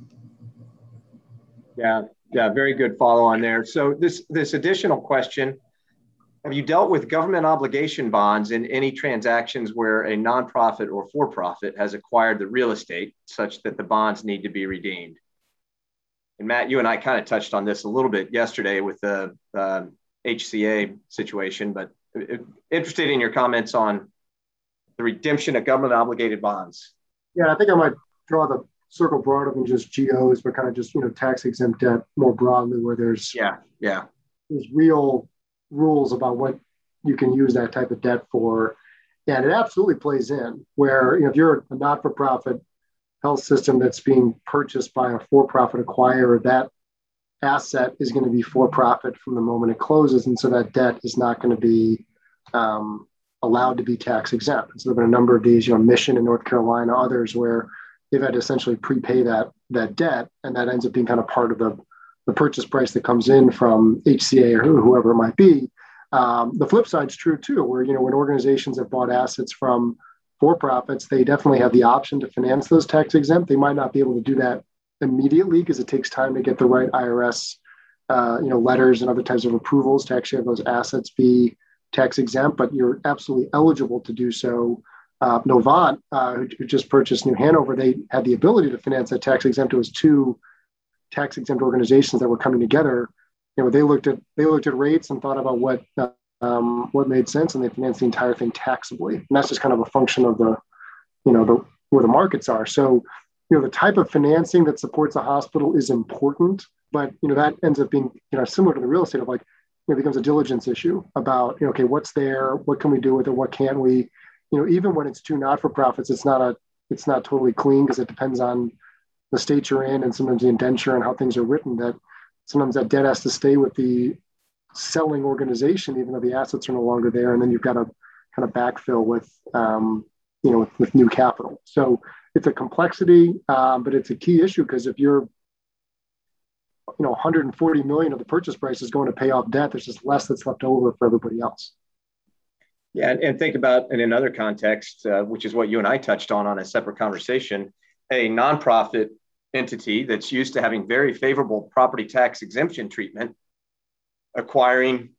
Yeah, yeah, very good follow on there. So this this additional question have you dealt with government obligation bonds in any transactions where a nonprofit or for profit has acquired the real estate such that the bonds need to be redeemed? And Matt, you and I kind of touched on this a little bit yesterday with the uh, HCA situation, but interested in your comments on the redemption of government obligated bonds.
Yeah, I think I might draw the circle broader than just GOs, but kind of just you know tax exempt debt more broadly, where there's
yeah yeah
there's real rules about what you can use that type of debt for. And it absolutely plays in where, you know, if you're a not for profit health system that's being purchased by a for profit acquirer, that asset is going to be for profit from the moment it closes. And so that debt is not going to be um, allowed to be tax exempt. And so there have been a number of these, you know, Mission in North Carolina, others where they've had to essentially prepay that, that debt. And that ends up being kind of part of the the purchase price that comes in from HCA or whoever it might be. Um, the flip side is true too, where you know when organizations have bought assets from for profits, they definitely have the option to finance those tax exempt. They might not be able to do that immediately because it takes time to get the right IRS, uh, you know, letters and other types of approvals to actually have those assets be tax exempt. But you're absolutely eligible to do so. Uh, Novant, uh, who, who, just purchased New Hanover, they had the ability to finance that tax exempt. It was two tax exempt organizations that were coming together, you know, they looked at they looked at rates and thought about what um, what made sense, and they financed the entire thing taxably. And that's just kind of a function of the, you know, the where the markets are. So, you know, the type of financing that supports a hospital is important, but you know that ends up being you know similar to the real estate of like it becomes a diligence issue about you know okay what's there what can we do with it what can't we you know even when it's two not for profits it's not a it's not totally clean because it depends on the state you're in and sometimes the indenture and how things are written that sometimes that debt has to stay with the selling organization even though the assets are no longer there and then you've got to kind of backfill with um, you know with, with, new capital. So it's a complexity um, but it's a key issue because if you're you know 140 million of the purchase price is going to pay off debt there's just less that's left over for everybody else.
Yeah and think about in another context uh, which is what you and i touched on on a separate conversation a nonprofit entity that's used to having very favorable property tax exemption treatment acquiring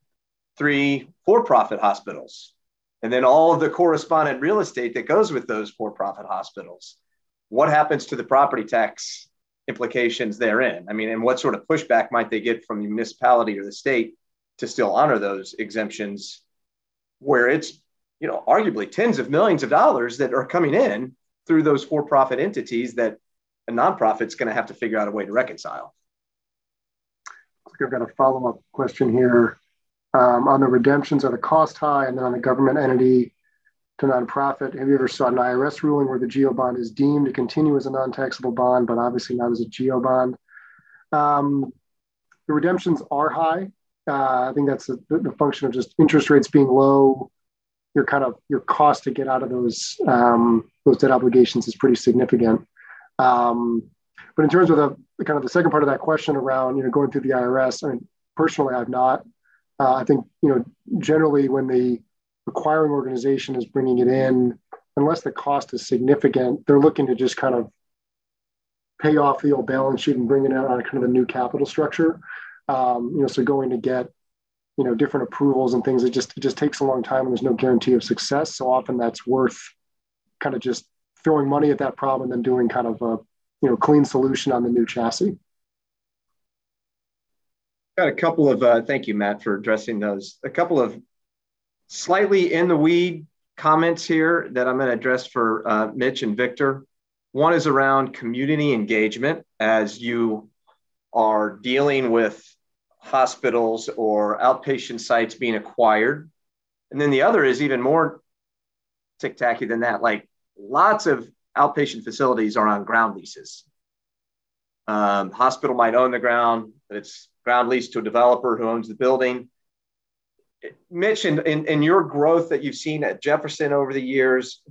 three for profit hospitals and then all of the correspondent real estate that goes with those for profit hospitals. What happens to the property tax implications therein? I mean, and what sort of pushback might they get from the municipality or the state to still honor those exemptions where it's, you know, arguably tens of millions of dollars that are coming in through those for profit entities that a nonprofit's going to have to figure out a way to reconcile.
I've got a follow up question here um, on the redemptions. Are the cost high? And then on the government entity to nonprofit, have you ever saw an IRS ruling where the GO bond is deemed to continue as a non taxable bond, but obviously not as a GO bond? Um, the redemptions are high. Uh, I think that's the, the function of just interest rates being low, your kind of your cost to get out of those um, those debt obligations is pretty significant. Um, but in terms of the, kind of the second part of that question around you know going through the IRS, I mean personally I've not. Uh, I think you know generally when the acquiring organization is bringing it in, unless the cost is significant, they're looking to just kind of pay off the old balance sheet and bring it out on kind of a new capital structure. Um, you know, so going to get you know different approvals and things it just it just takes a long time and there's no guarantee of success. So often that's worth kind of just throwing money at that problem and then doing kind of a you know clean solution on the new chassis.
Got a couple of uh, thank you matt for addressing those. A couple of slightly in the weed comments here that I'm going to address for uh, Mitch and Victor. One is around community engagement as you are dealing with hospitals or outpatient sites being acquired. And then the other is even more tic tacky than that. Like lots of outpatient facilities are on ground leases. Um, hospital might own the ground, but it's ground leased to a developer who owns the building. Mitch, in, in, in your growth that you've seen at Jefferson over the years,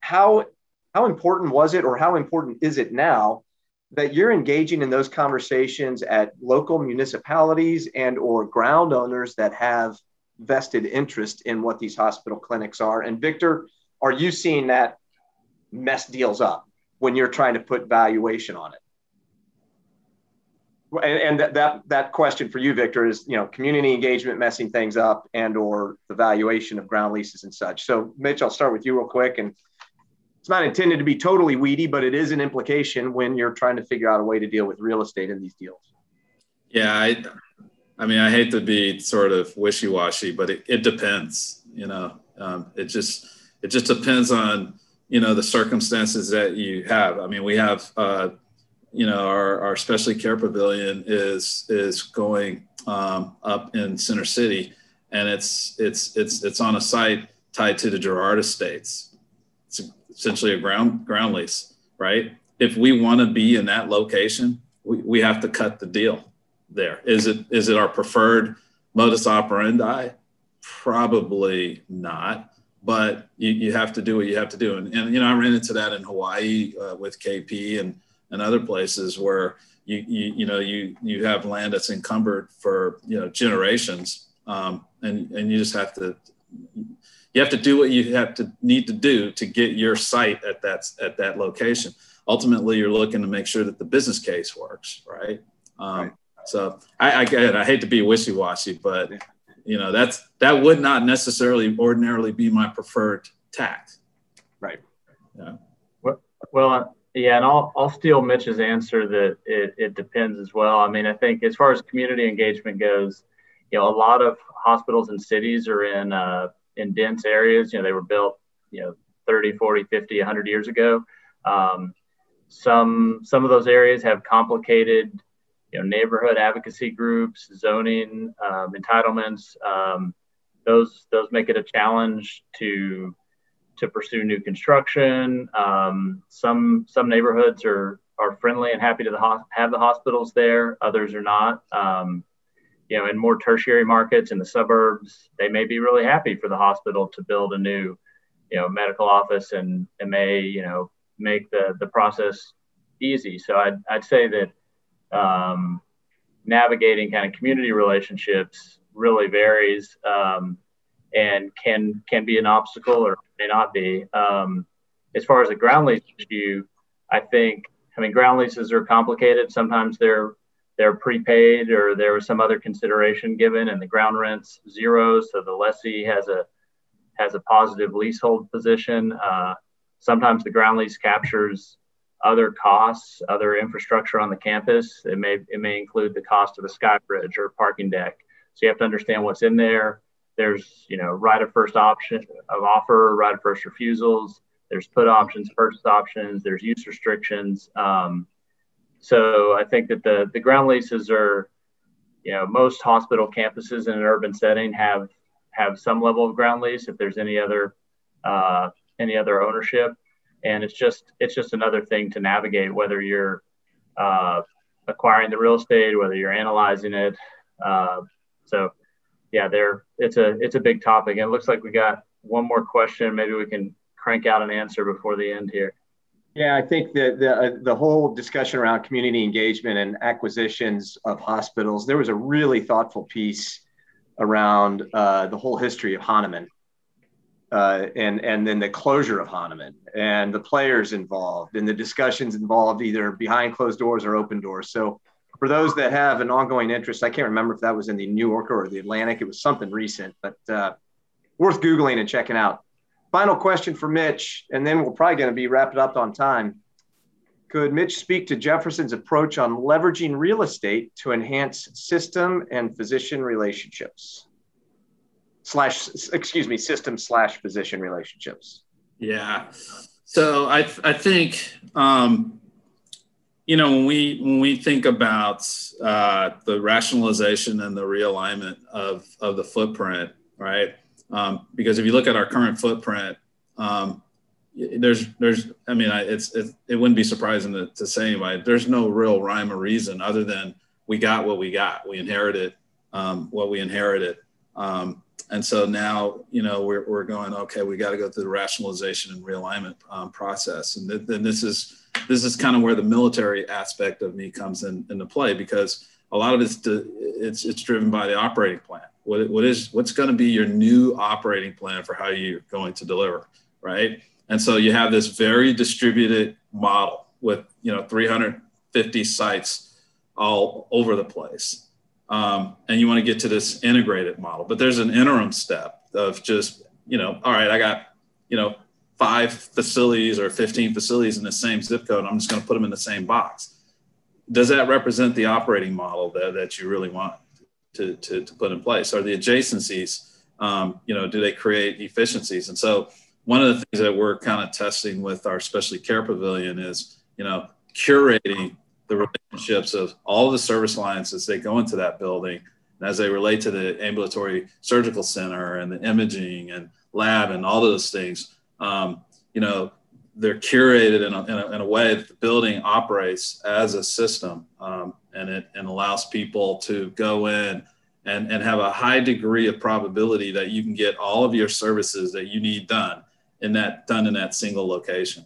how how important was it, or how important is it now that you're engaging in those conversations at local municipalities and or ground owners that have vested interest in what these hospital clinics are? And Victor, are you seeing that mess deals up when you're trying to put valuation on it? and, and that, that question for you victor is you know community engagement messing things up and or the valuation of ground leases and such so mitch i'll start with you real quick and it's not intended to be totally weedy but it is an implication when you're trying to figure out a way to deal with real estate in these deals.
Yeah i i mean i hate to be sort of wishy-washy but it, it depends you know? Um, it just it just depends on you know the circumstances that you have. I mean we have uh, you know, our, our specialty care pavilion is is going um, up in Center City, and it's it's it's it's on a site tied to the Girard Estates. It's essentially a ground ground lease, right? If we want to be in that location, we, we have to cut the deal there. Is it is it our preferred modus operandi? Probably not, but you, you have to do what you have to do. And, and you know, I ran into that in Hawaii uh, with KP and and other places where you, you, you know, you, you have land that's encumbered for, you know, generations. Um, and, and you just have to, you have to do what you have to need to do to get your site at that, at that location. Ultimately, you're looking to make sure that the business case works, right? Um, right. So I, I get it. I hate to be wishy-washy, but you know that's that would not necessarily ordinarily be my preferred tact.
Right.
Yeah. Well, well, yeah, and I'll I'll steal Mitch's answer that it, it depends as well. I mean, I think as far as community engagement goes, you know, a lot of hospitals and cities are in uh, in dense areas. You know, they were built, you know, 30, 40, 50, 100 years ago. Um, some some of those areas have complicated, you know, neighborhood advocacy groups, zoning, um, entitlements. Um, those those make it a challenge to to pursue new construction. Um, some some neighborhoods are are friendly and happy to the have the hospitals there. Others are not. You know, in more tertiary markets in the suburbs, they may be really happy for the hospital to build a new, you know, medical office and it may you know make the the process easy. So I'd I'd say that um, navigating kind of community relationships really varies. Um, and can can be an obstacle or may not be. Um, as far as the ground lease issue, I think I mean ground leases are complicated. Sometimes they're they're prepaid or there was some other consideration given, and the ground rent's zero, so the lessee has a has a positive leasehold position. Uh, sometimes the ground lease captures other costs, other infrastructure on the campus. It may it may include the cost of a sky bridge or parking deck. So you have to understand what's in there there's you know right of first option of offer, right of first refusals. There's put options, first options. There's use restrictions. Um, so I think that the the ground leases are, you know, most hospital campuses in an urban setting have have some level of ground lease. If there's any other uh, any other ownership, and it's just it's just another thing to navigate whether you're uh, acquiring the real estate, whether you're analyzing it. Uh, so yeah, there it's a it's a big topic. And it looks like we got one more question. Maybe we can crank out an answer before the end here.
Yeah, I think that the uh, the whole discussion around community engagement and acquisitions of hospitals, there was a really thoughtful piece around uh, the whole history of Hahnemann, uh, and and then the closure of Hahnemann and the players involved and the discussions involved either behind closed doors or open doors. So for those that have an ongoing interest, I can't remember if that was in the New Yorker or the Atlantic. It was something recent, but uh, worth Googling and checking out. Final question for Mitch, and then we're probably going to be wrapped up on time. Could Mitch speak to Jefferson's approach on leveraging real estate to enhance system and physician relationships? slash excuse me system slash physician relationships
yeah so i i think um, you know when we when we think about uh, the rationalization and the realignment of of the footprint right um, because if you look at our current footprint um, there's there's i mean I, it's it, it wouldn't be surprising to, to say anybody there's no real rhyme or reason other than we got what we got we inherited um, what we inherited um, and so now, you know, we're, we're going, okay, we got to go through the rationalization and realignment um, process. And then this is, this is kind of where the military aspect of me comes in, into play because a lot of it's, it's, it's driven by the operating plan. What, what is, what's going to be your new operating plan for how you're going to deliver, right? And so you have this very distributed model with, you know, 350 sites all over the place um, and you want to get to this integrated model. But there's an interim step of just, you know, all right, I got, you know, five facilities or 15 facilities in the same zip code. I'm just going to put them in the same box. Does that represent the operating model that, that you really want to, to, to put in place? Are the adjacencies, um, you know, do they create efficiencies? And so one of the things that we're kind of testing with our specialty care pavilion is, you know, curating the relationships of all the service lines as they go into that building and as they relate to the ambulatory surgical center and the imaging and lab and all those things um, you know they're curated in a, in, a, in a, way that the building operates as a system um, and it and allows people to go in and, and have a high degree of probability that you can get all of your services that you need done in that done in that single location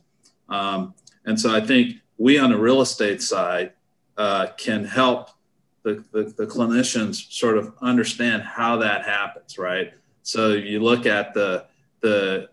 um, and so i think we on the real estate side uh, can help the, the, the, clinicians sort of understand how that happens, right? So you look at the the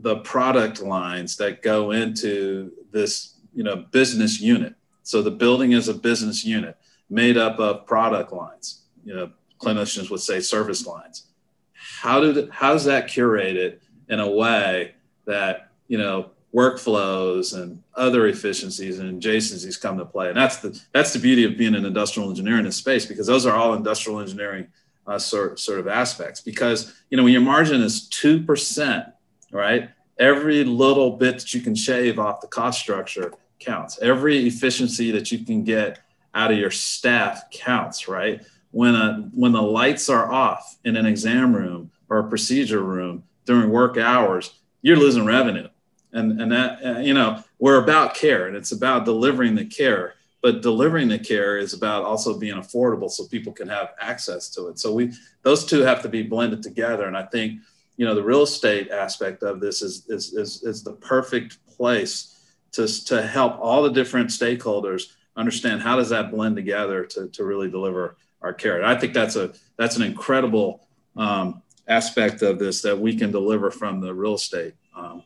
the product lines that go into this you know business unit. So the building is a business unit made up of product lines. You know, clinicians would say service lines. How did how's that curated in a way that you know workflows and other efficiencies and adjacencies come to play. And that's the that's the beauty of being an industrial engineer in this space because those are all industrial engineering uh, sort sort of aspects. Because you know when your margin is two percent, right? Every little bit that you can shave off the cost structure counts. Every efficiency that you can get out of your staff counts, right? When a when the lights are off in an exam room or a procedure room during work hours, you're losing revenue and and that uh, you know we're about care and it's about delivering the care but delivering the care is about also being affordable so people can have access to it so we those two have to be blended together and i think you know the real estate aspect of this is is is, is the perfect place to to help all the different stakeholders understand how does that blend together to, to really deliver our care and i think that's a that's an incredible um, aspect of this that we can deliver from the real estate um,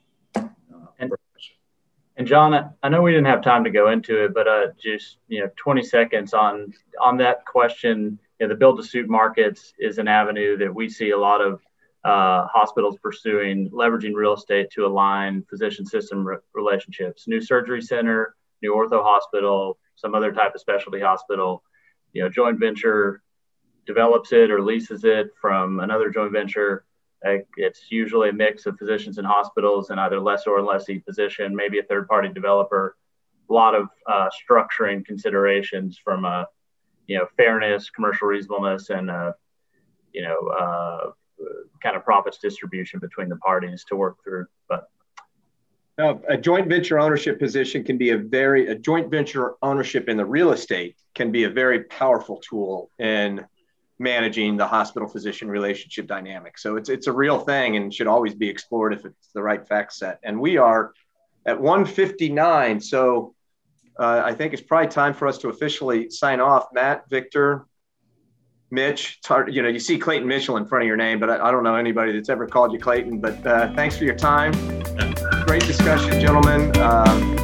and John, I know we didn't have time to go into it, but uh, just you know, 20 seconds on on that question. You know, the build to suit markets is an avenue that we see a lot of uh, hospitals pursuing, leveraging real estate to align physician system re- relationships. New surgery center, new ortho hospital, some other type of specialty hospital. You know, joint venture develops it or leases it from another joint venture it's usually a mix of physicians and hospitals and either lessor or lessee position, maybe a third party developer. A lot of uh, structuring considerations from a you know fairness, commercial reasonableness, and uh, you know uh, kind of profits distribution between the parties to work through. But
now, a joint venture ownership position can be a very a joint venture ownership in the real estate can be a very powerful tool in managing the hospital physician relationship dynamic. So it's it's a real thing and should always be explored if it's the right fact set. And we are at 159. So uh, I think it's probably time for us to officially sign off. Matt, Victor, Mitch, hard, you know, you see Clayton Mitchell in front of your name, but I, I don't know anybody that's ever called you Clayton. But uh, thanks for your time. Great discussion, gentlemen. Um,